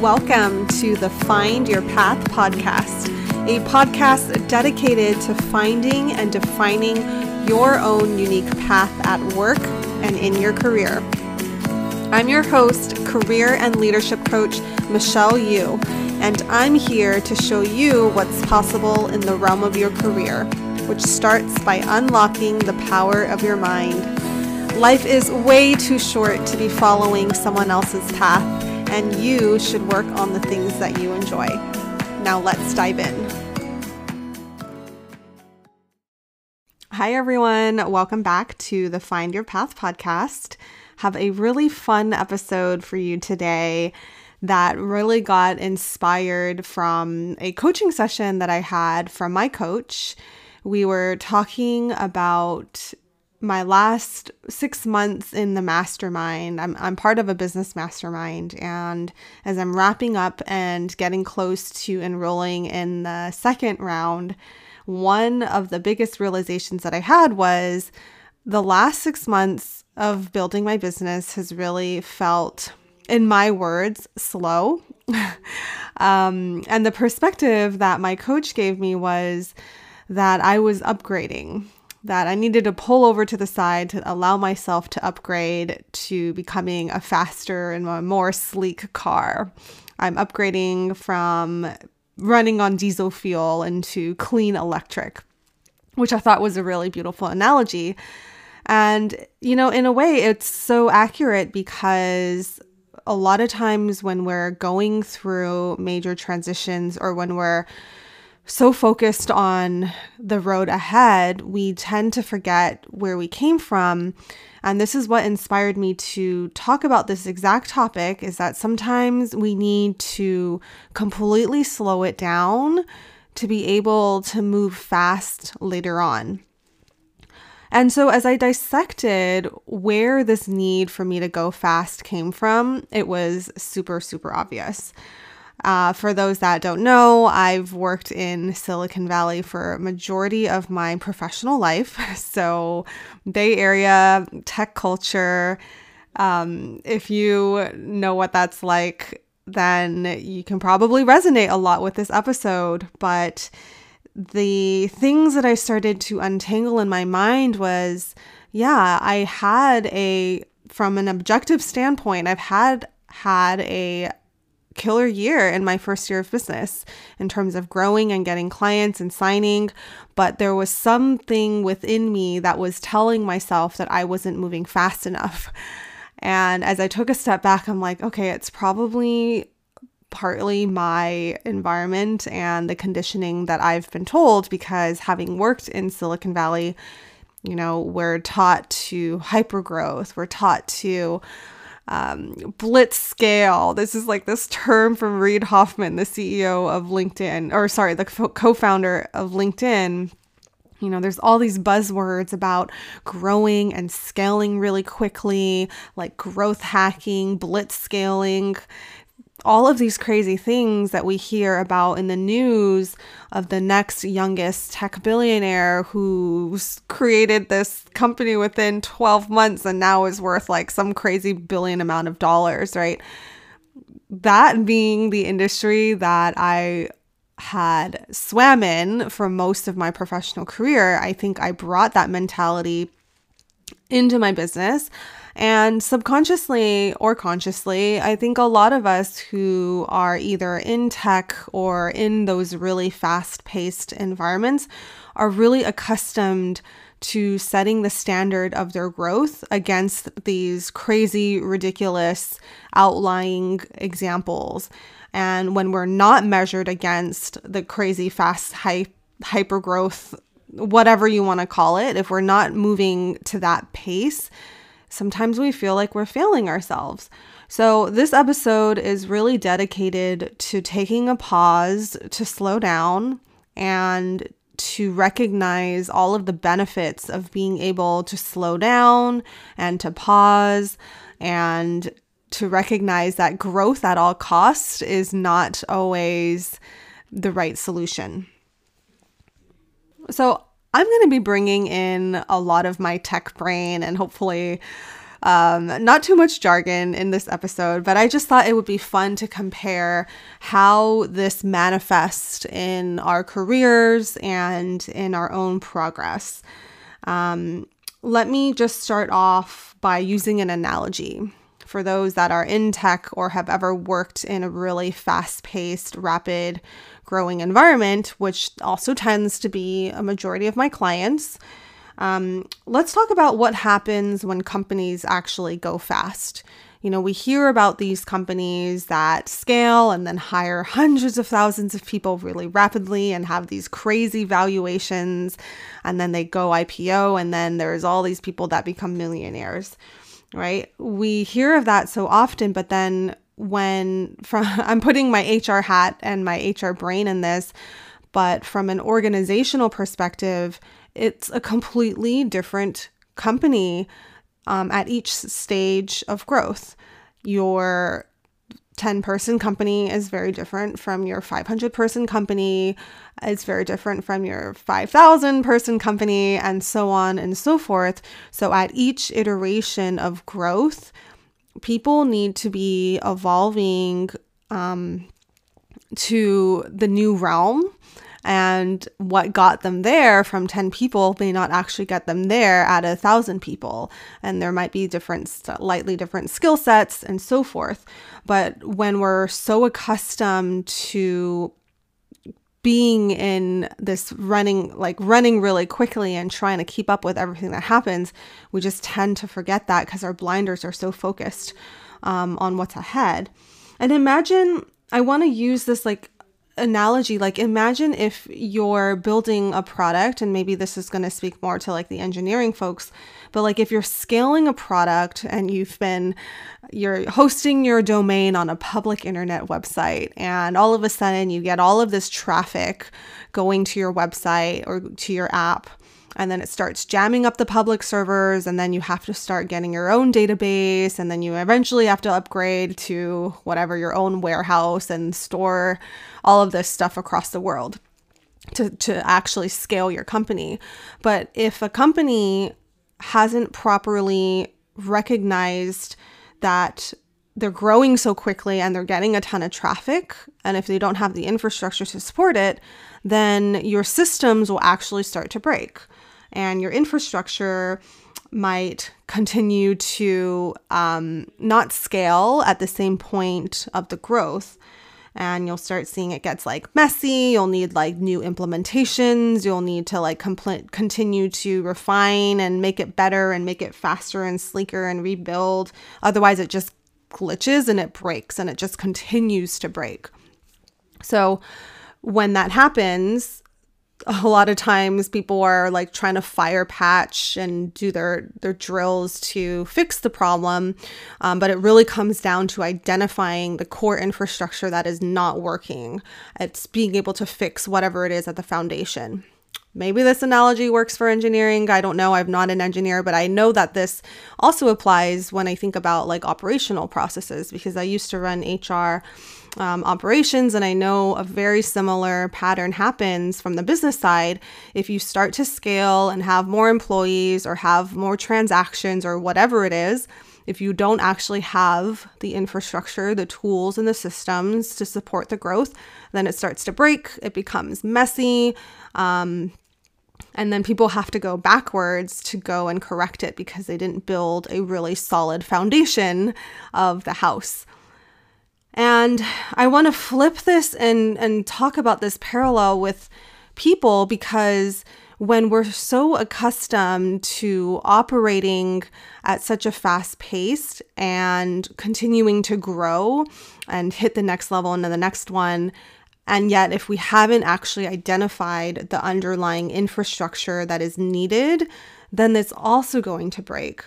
Welcome to the Find Your Path podcast, a podcast dedicated to finding and defining your own unique path at work and in your career. I'm your host, career and leadership coach Michelle Ku, and I'm here to show you what's possible in the realm of your career, which starts by unlocking the power of your mind. Life is way too short to be following someone else's path, and you should work on the things that you enjoy. Now, let's dive in. Hi, everyone. Welcome back to the Find Your Path podcast. Have a really fun episode for you today that really got inspired from a coaching session that I had from my coach. We were talking about my last six months in the mastermind, I'm, I'm part of a business mastermind. And as I'm wrapping up and getting close to enrolling in the second round, one of the biggest realizations that I had was the last six months of building my business has really felt, in my words, slow. um, and the perspective that my coach gave me was that I was upgrading that I needed to pull over to the side to allow myself to upgrade to becoming a faster and a more sleek car. I'm upgrading from running on diesel fuel into clean electric, which I thought was a really beautiful analogy. And, you know, in a way, it's so accurate because a lot of times when we're going through major transitions or when we're so focused on the road ahead, we tend to forget where we came from. And this is what inspired me to talk about this exact topic is that sometimes we need to completely slow it down to be able to move fast later on. And so, as I dissected where this need for me to go fast came from, it was super, super obvious. Uh, for those that don't know, I've worked in Silicon Valley for a majority of my professional life. So, Bay Area tech culture. Um, if you know what that's like, then you can probably resonate a lot with this episode. But the things that I started to untangle in my mind was yeah, I had a, from an objective standpoint, I've had had a killer year in my first year of business in terms of growing and getting clients and signing. But there was something within me that was telling myself that I wasn't moving fast enough. And as I took a step back, I'm like, okay, it's probably partly my environment and the conditioning that I've been told because having worked in Silicon Valley, you know, we're taught to hyper growth, we're taught to um, blitz scale. This is like this term from Reid Hoffman, the CEO of LinkedIn, or sorry, the co founder of LinkedIn. You know, there's all these buzzwords about growing and scaling really quickly, like growth hacking, blitz scaling all of these crazy things that we hear about in the news of the next youngest tech billionaire who's created this company within 12 months and now is worth like some crazy billion amount of dollars, right? That being the industry that I had swam in for most of my professional career, I think I brought that mentality into my business. And subconsciously or consciously, I think a lot of us who are either in tech or in those really fast paced environments are really accustomed to setting the standard of their growth against these crazy, ridiculous, outlying examples. And when we're not measured against the crazy, fast, hype, hyper growth, whatever you want to call it, if we're not moving to that pace, sometimes we feel like we're failing ourselves. So, this episode is really dedicated to taking a pause, to slow down, and to recognize all of the benefits of being able to slow down and to pause and to recognize that growth at all costs is not always the right solution. So, I'm going to be bringing in a lot of my tech brain and hopefully Um, not too much jargon in this episode, but I just thought it would be fun to compare how this manifests in our careers and in our own progress. Um, let me just start off by using an analogy for those that are in tech or have ever worked in a really fast paced, rapid growing environment, which also tends to be a majority of my clients. Um, let's talk about what happens when companies actually go fast. You know, we hear about these companies that scale and then hire hundreds of thousands of people really rapidly and have these crazy valuations. And then they go IPO, and then there's all these people that become millionaires right? We hear of that so often, but then when from I'm putting my HR hat and my HR brain in this, but from an organizational perspective, it's a completely different company um, at each stage of growth. Your 10 person company is very different from your 500 person company. It's very different from your 5,000 person company, and so on and so forth. So, at each iteration of growth, people need to be evolving um, to the new realm. And what got them there from 10 people may not actually get them there at a thousand people. And there might be different slightly different skill sets and so forth. But when we're so accustomed to being in this running like running really quickly and trying to keep up with everything that happens we just tend to forget that because our blinders are so focused um, on what's ahead. And imagine i want to use this like analogy like imagine if you're building a product and maybe this is going to speak more to like the engineering folks but like if you're scaling a product and you've been you're hosting your domain on a public internet website and all of a sudden you get all of this traffic going to your website or to your app and then it starts jamming up the public servers and then you have to start getting your own database and then you eventually have to upgrade to whatever your own warehouse and store all of this stuff across the world to, to actually scale your company. But if a company hasn't properly recognized that they're growing so quickly and they're getting a ton of traffic. And if they don't have the infrastructure to support it, then your systems will actually start to break and your infrastructure might continue to um, not scale at the same point of the growth. And you'll start seeing it gets like messy. You'll need like new implementations. You'll need to like compl- continue to refine and make it better and make it faster and sleeker and rebuild. Otherwise, it just glitches and it breaks and it just continues to break. So, when that happens, a lot of times people are like trying to fire patch and do their their drills to fix the problem. Um, but it really comes down to identifying the core infrastructure that is not working. It's being able to fix whatever it is at the foundation. Maybe this analogy works for engineering. I don't know. I'm not an engineer but i know that this also applies when i think about like operational processes because i used to run hr um, operations. And I know a very similar pattern happens from the business side. If you start to scale and have more employees or have more transactions or whatever it is, if you don't actually have the infrastructure, the tools, and the systems to support the growth, then it starts to break. It becomes messy. Um, and then people have to go backwards to go and correct it because they didn't build a really solid foundation of the house. And I want to flip this and, and talk about this parallel with people because when we're so accustomed to operating at such a fast pace and continuing to grow and hit the next level and then the next one, and yet if we haven't actually identified the underlying infrastructure that is needed, then it's also going to break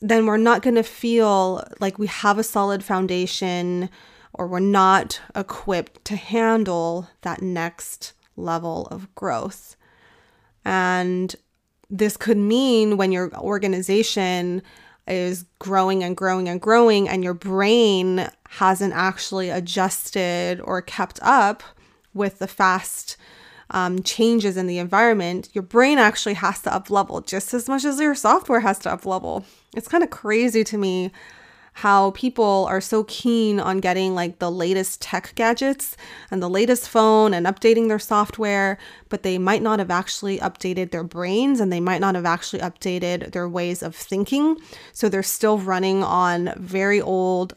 then we're not going to feel like we have a solid foundation or we're not equipped to handle that next level of growth. And this could mean when your organization is growing and growing and growing, and your brain hasn't actually adjusted or kept up with the fast um, changes in the environment, your brain actually has to up level just as much as your software has to up level. It's kind of crazy to me how people are so keen on getting like the latest tech gadgets and the latest phone and updating their software, but they might not have actually updated their brains and they might not have actually updated their ways of thinking. So they're still running on very old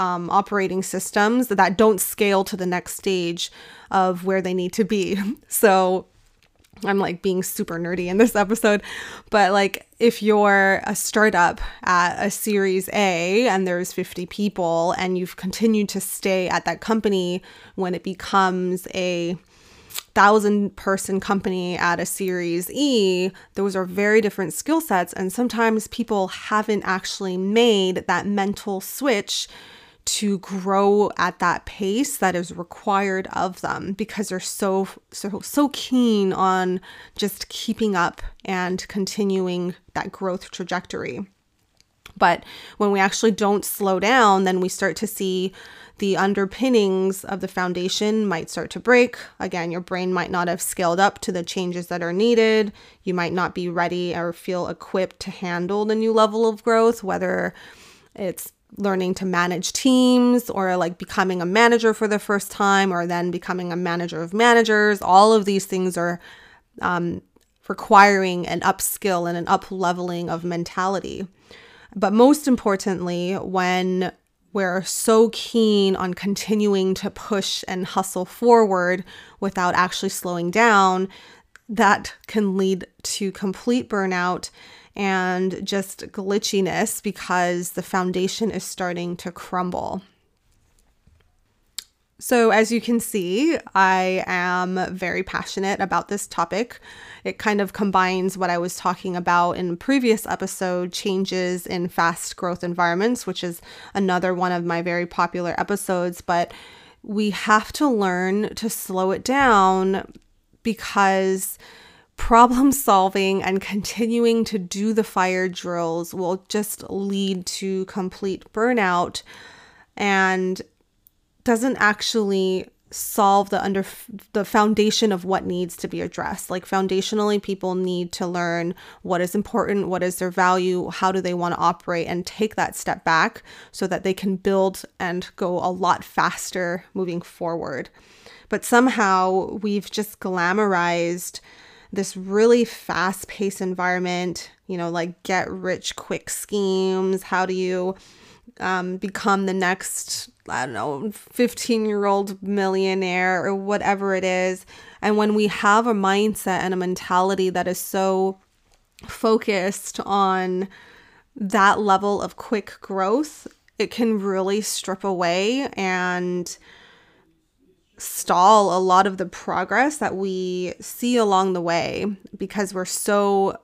um, operating systems that don't scale to the next stage of where they need to be. So I'm like being super nerdy in this episode, but like if you're a startup at a series A and there's 50 people and you've continued to stay at that company when it becomes a thousand person company at a series E, those are very different skill sets. And sometimes people haven't actually made that mental switch to grow at that pace that is required of them because they're so so so keen on just keeping up and continuing that growth trajectory. But when we actually don't slow down, then we start to see the underpinnings of the foundation might start to break. Again, your brain might not have scaled up to the changes that are needed. You might not be ready or feel equipped to handle the new level of growth, whether it's learning to manage teams or like becoming a manager for the first time or then becoming a manager of managers. All of these things are um, requiring an upskill and an up leveling of mentality. But most importantly, when we're so keen on continuing to push and hustle forward without actually slowing down, that can lead to complete burnout and just glitchiness because the foundation is starting to crumble. So, as you can see, I am very passionate about this topic. It kind of combines what I was talking about in previous episode changes in fast growth environments, which is another one of my very popular episodes. But we have to learn to slow it down because problem solving and continuing to do the fire drills will just lead to complete burnout and doesn't actually solve the under the foundation of what needs to be addressed. Like foundationally people need to learn what is important what is their value how do they want to operate and take that step back so that they can build and go a lot faster moving forward. But somehow we've just glamorized this really fast paced environment, you know, like get rich quick schemes. How do you um, become the next, I don't know, 15 year old millionaire or whatever it is? And when we have a mindset and a mentality that is so focused on that level of quick growth, it can really strip away and stall a lot of the progress that we see along the way because we're so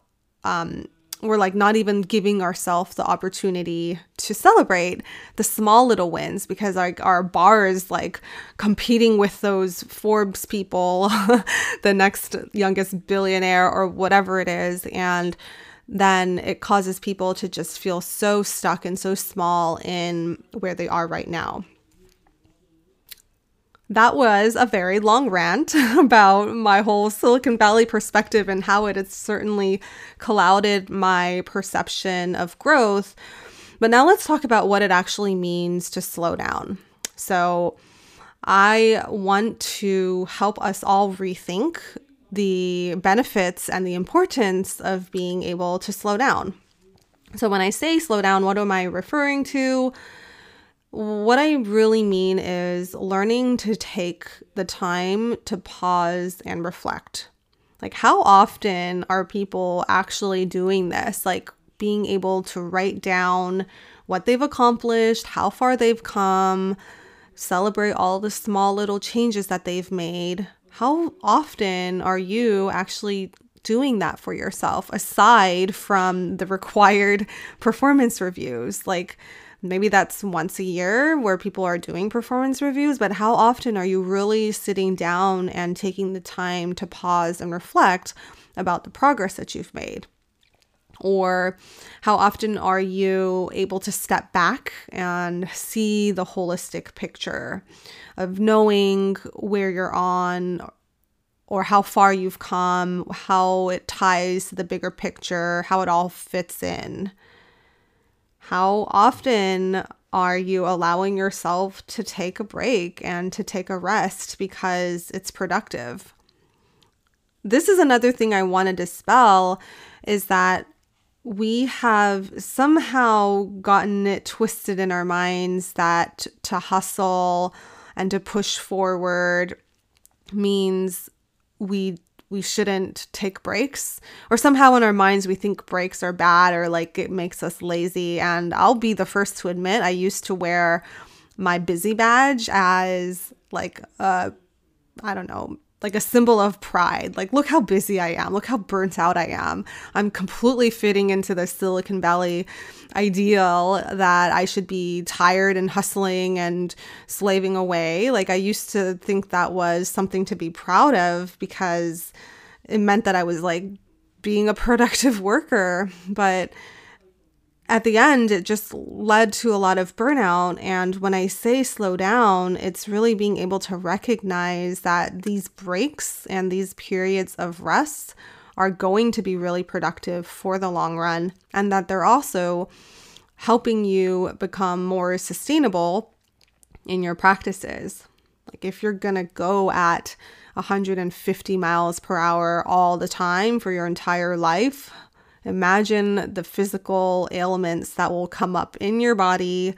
um we're like not even giving ourselves the opportunity to celebrate the small little wins because like our bar is like competing with those Forbes people, the next youngest billionaire or whatever it is. And then it causes people to just feel so stuck and so small in where they are right now that was a very long rant about my whole Silicon Valley perspective and how it has certainly clouded my perception of growth. But now let's talk about what it actually means to slow down. So, I want to help us all rethink the benefits and the importance of being able to slow down. So, when I say slow down, what am I referring to? What I really mean is learning to take the time to pause and reflect. Like, how often are people actually doing this? Like, being able to write down what they've accomplished, how far they've come, celebrate all the small little changes that they've made. How often are you actually doing that for yourself aside from the required performance reviews? Like, maybe that's once a year where people are doing performance reviews, but how often are you really sitting down and taking the time to pause and reflect about the progress that you've made? Or how often are you able to step back and see the holistic picture of knowing where you're on or how far you've come, how it ties to the bigger picture, how it all fits in. How often are you allowing yourself to take a break and to take a rest because it's productive? This is another thing I want to dispel is that we have somehow gotten it twisted in our minds that to hustle and to push forward means we we shouldn't take breaks. Or somehow in our minds we think breaks are bad or like it makes us lazy. And I'll be the first to admit I used to wear my busy badge as like a I don't know like a symbol of pride. Like, look how busy I am. Look how burnt out I am. I'm completely fitting into the Silicon Valley ideal that I should be tired and hustling and slaving away. Like, I used to think that was something to be proud of because it meant that I was like being a productive worker. But at the end, it just led to a lot of burnout. And when I say slow down, it's really being able to recognize that these breaks and these periods of rest are going to be really productive for the long run, and that they're also helping you become more sustainable in your practices. Like if you're gonna go at 150 miles per hour all the time for your entire life, Imagine the physical ailments that will come up in your body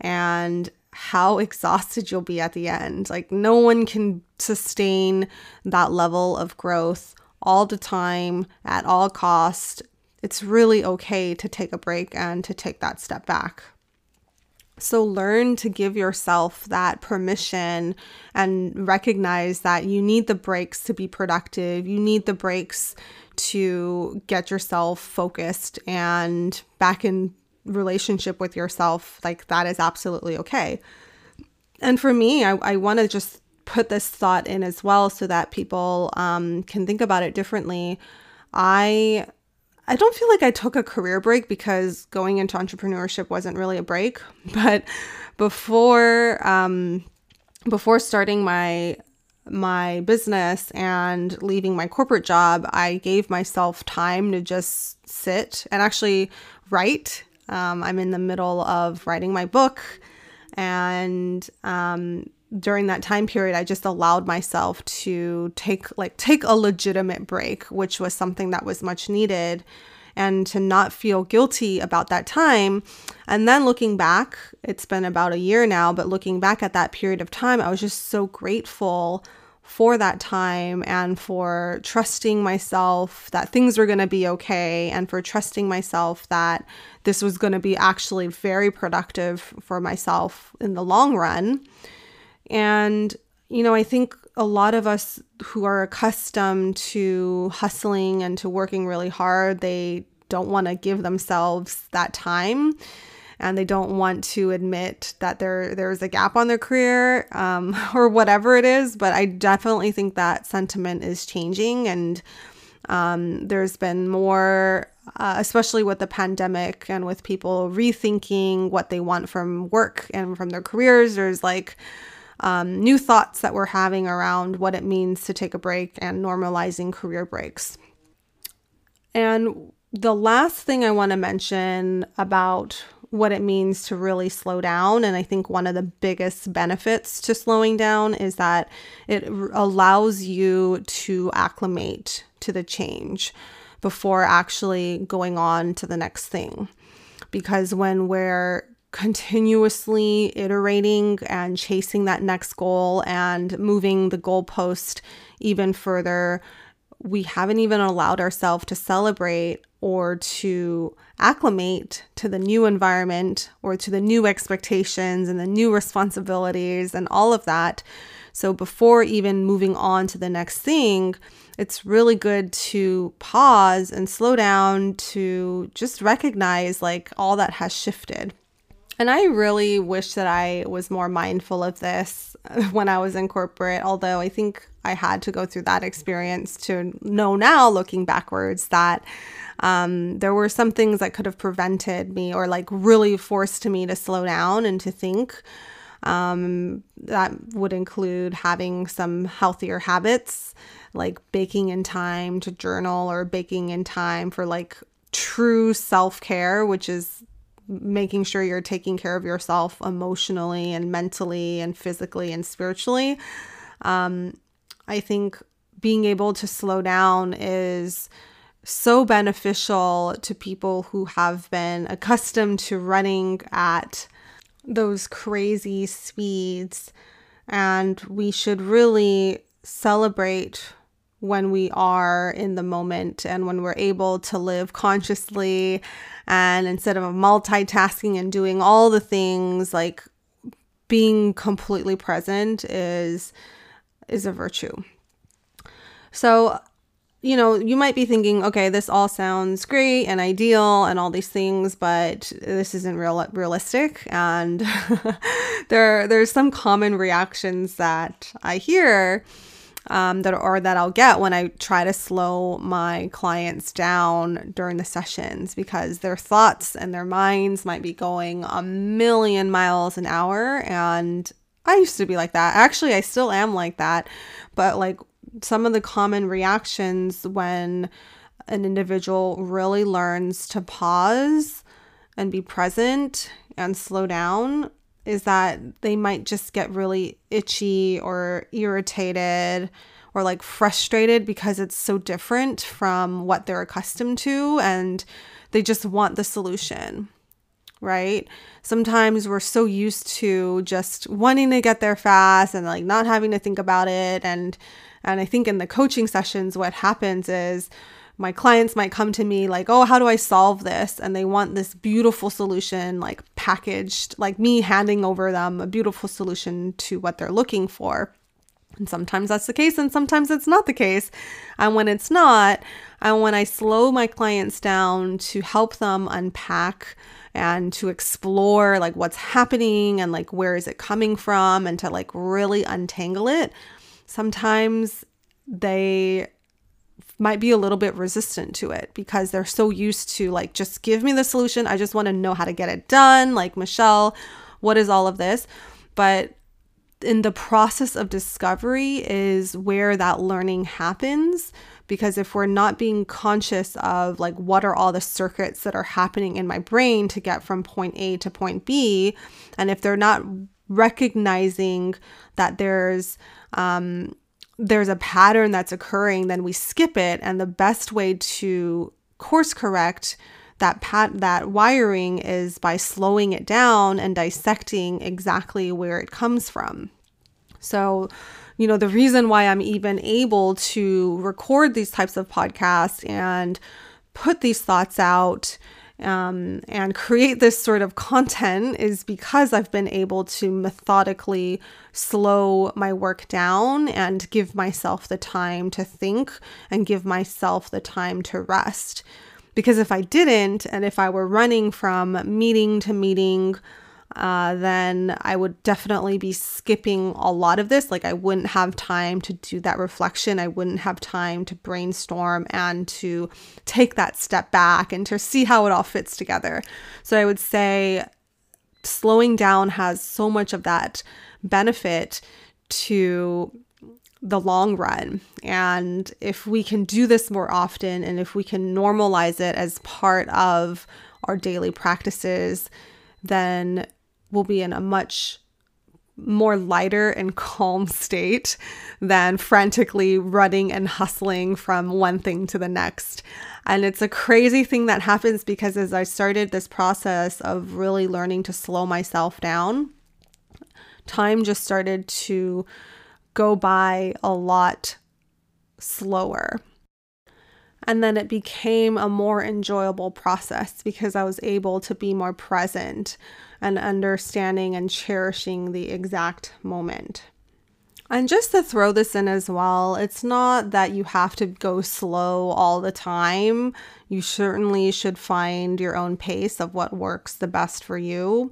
and how exhausted you'll be at the end. Like, no one can sustain that level of growth all the time at all cost. It's really okay to take a break and to take that step back. So, learn to give yourself that permission and recognize that you need the breaks to be productive. You need the breaks to get yourself focused and back in relationship with yourself, like that is absolutely okay. And for me, I, I want to just put this thought in as well so that people um, can think about it differently. I I don't feel like I took a career break because going into entrepreneurship wasn't really a break. But before um, before starting my my business and leaving my corporate job, I gave myself time to just sit and actually write. Um, I'm in the middle of writing my book, and um, during that time period, I just allowed myself to take like take a legitimate break, which was something that was much needed and to not feel guilty about that time. And then looking back, it's been about a year now, but looking back at that period of time, I was just so grateful for that time and for trusting myself that things were going to be okay and for trusting myself that this was going to be actually very productive for myself in the long run. And, you know, I think a lot of us who are accustomed to hustling and to working really hard, they don't want to give themselves that time and they don't want to admit that there there's a gap on their career um, or whatever it is. But I definitely think that sentiment is changing, and um, there's been more, uh, especially with the pandemic and with people rethinking what they want from work and from their careers. There's like um, new thoughts that we're having around what it means to take a break and normalizing career breaks. And the last thing I want to mention about what it means to really slow down. And I think one of the biggest benefits to slowing down is that it allows you to acclimate to the change before actually going on to the next thing. Because when we're continuously iterating and chasing that next goal and moving the goalpost even further, we haven't even allowed ourselves to celebrate or to acclimate to the new environment or to the new expectations and the new responsibilities and all of that. So, before even moving on to the next thing, it's really good to pause and slow down to just recognize like all that has shifted. And I really wish that I was more mindful of this when I was in corporate, although I think I had to go through that experience to know now, looking backwards, that um, there were some things that could have prevented me or like really forced me to slow down and to think. Um, that would include having some healthier habits, like baking in time to journal or baking in time for like true self care, which is making sure you're taking care of yourself emotionally and mentally and physically and spiritually. Um, I think being able to slow down is so beneficial to people who have been accustomed to running at those crazy speeds. And we should really celebrate when we are in the moment and when we're able to live consciously and instead of multitasking and doing all the things like being completely present is is a virtue. So you know you might be thinking okay this all sounds great and ideal and all these things but this isn't real realistic. And there there's some common reactions that i hear um, that or that I'll get when I try to slow my clients down during the sessions because their thoughts and their minds might be going a million miles an hour and I used to be like that. Actually, I still am like that. But like some of the common reactions when an individual really learns to pause and be present and slow down is that they might just get really itchy or irritated or like frustrated because it's so different from what they're accustomed to and they just want the solution. Right? Sometimes we're so used to just wanting to get there fast and like not having to think about it and and I think in the coaching sessions what happens is my clients might come to me like, oh, how do I solve this? And they want this beautiful solution, like packaged, like me handing over them a beautiful solution to what they're looking for. And sometimes that's the case, and sometimes it's not the case. And when it's not, and when I slow my clients down to help them unpack and to explore like what's happening and like where is it coming from and to like really untangle it, sometimes they might be a little bit resistant to it because they're so used to like just give me the solution. I just want to know how to get it done. Like Michelle, what is all of this? But in the process of discovery is where that learning happens because if we're not being conscious of like what are all the circuits that are happening in my brain to get from point A to point B and if they're not recognizing that there's um there's a pattern that's occurring, then we skip it. And the best way to course correct that pat that wiring is by slowing it down and dissecting exactly where it comes from. So, you know, the reason why I'm even able to record these types of podcasts and put these thoughts out um, and create this sort of content is because I've been able to methodically slow my work down and give myself the time to think and give myself the time to rest. Because if I didn't, and if I were running from meeting to meeting, uh, then I would definitely be skipping a lot of this. Like, I wouldn't have time to do that reflection. I wouldn't have time to brainstorm and to take that step back and to see how it all fits together. So, I would say slowing down has so much of that benefit to the long run. And if we can do this more often and if we can normalize it as part of our daily practices, then will be in a much more lighter and calm state than frantically running and hustling from one thing to the next. And it's a crazy thing that happens because as I started this process of really learning to slow myself down, time just started to go by a lot slower. And then it became a more enjoyable process because I was able to be more present and understanding and cherishing the exact moment. And just to throw this in as well, it's not that you have to go slow all the time. You certainly should find your own pace of what works the best for you.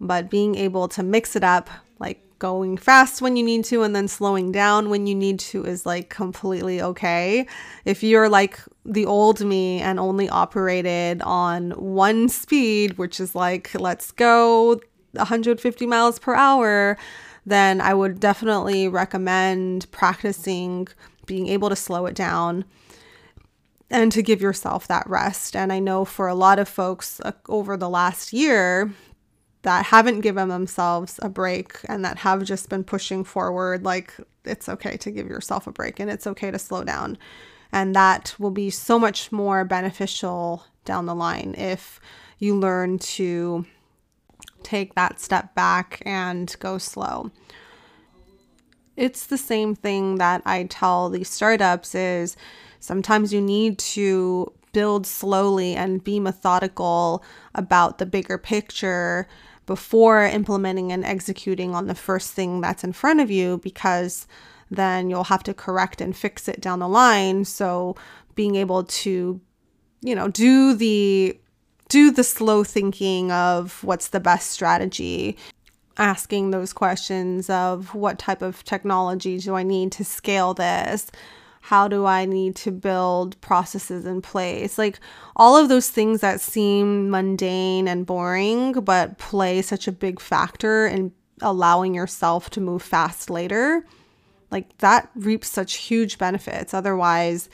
But being able to mix it up, like going fast when you need to and then slowing down when you need to is like completely okay. If you're like the old me and only operated on one speed, which is like, let's go, 150 miles per hour, then I would definitely recommend practicing being able to slow it down and to give yourself that rest. And I know for a lot of folks uh, over the last year that haven't given themselves a break and that have just been pushing forward, like it's okay to give yourself a break and it's okay to slow down. And that will be so much more beneficial down the line if you learn to take that step back and go slow. It's the same thing that I tell these startups is sometimes you need to build slowly and be methodical about the bigger picture before implementing and executing on the first thing that's in front of you because then you'll have to correct and fix it down the line. So being able to, you know, do the do the slow thinking of what's the best strategy, asking those questions of what type of technology do I need to scale this? How do I need to build processes in place? Like all of those things that seem mundane and boring, but play such a big factor in allowing yourself to move fast later like that reaps such huge benefits. Otherwise,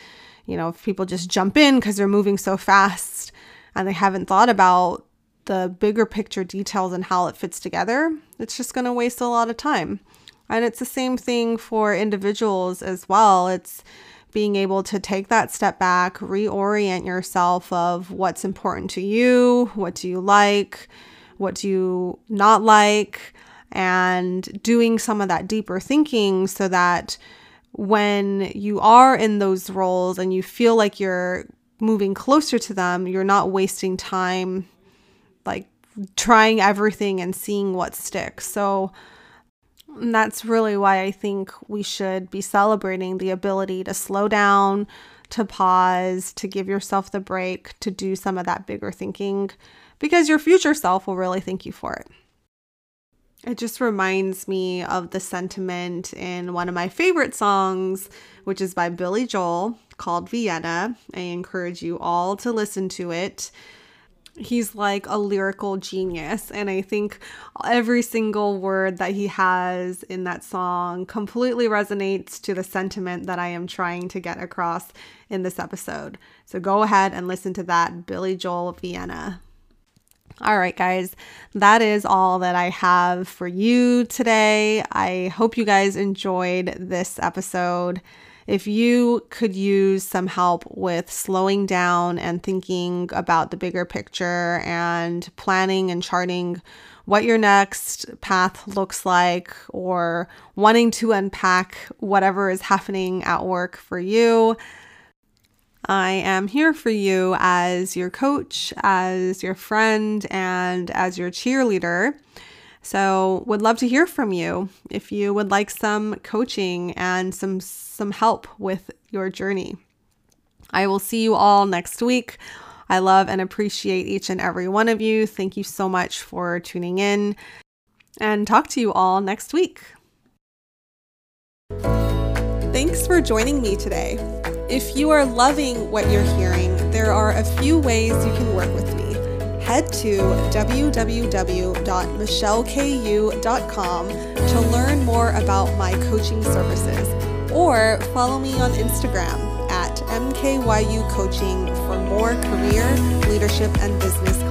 you know, if people just jump in because they're moving so fast and they haven't thought about the bigger picture details and how it fits together, it's just going to waste a lot of time. And it's the same thing for individuals as well. It's being able to take that step back, reorient yourself of what's important to you, what do you like, what do you not like, and doing some of that deeper thinking so that when you are in those roles and you feel like you're moving closer to them, you're not wasting time like trying everything and seeing what sticks. So that's really why I think we should be celebrating the ability to slow down, to pause, to give yourself the break, to do some of that bigger thinking because your future self will really thank you for it. It just reminds me of the sentiment in one of my favorite songs, which is by Billy Joel called Vienna. I encourage you all to listen to it. He's like a lyrical genius, and I think every single word that he has in that song completely resonates to the sentiment that I am trying to get across in this episode. So go ahead and listen to that Billy Joel Vienna. All right, guys, that is all that I have for you today. I hope you guys enjoyed this episode. If you could use some help with slowing down and thinking about the bigger picture and planning and charting what your next path looks like, or wanting to unpack whatever is happening at work for you, I am here for you as your coach, as your friend, and as your cheerleader. So, would love to hear from you if you would like some coaching and some some help with your journey. I will see you all next week. I love and appreciate each and every one of you. Thank you so much for tuning in and talk to you all next week. Thanks for joining me today. If you are loving what you're hearing, there are a few ways you can work with me. Head to www.michelleku.com to learn more about my coaching services or follow me on Instagram at MKU Coaching for more career, leadership, and business.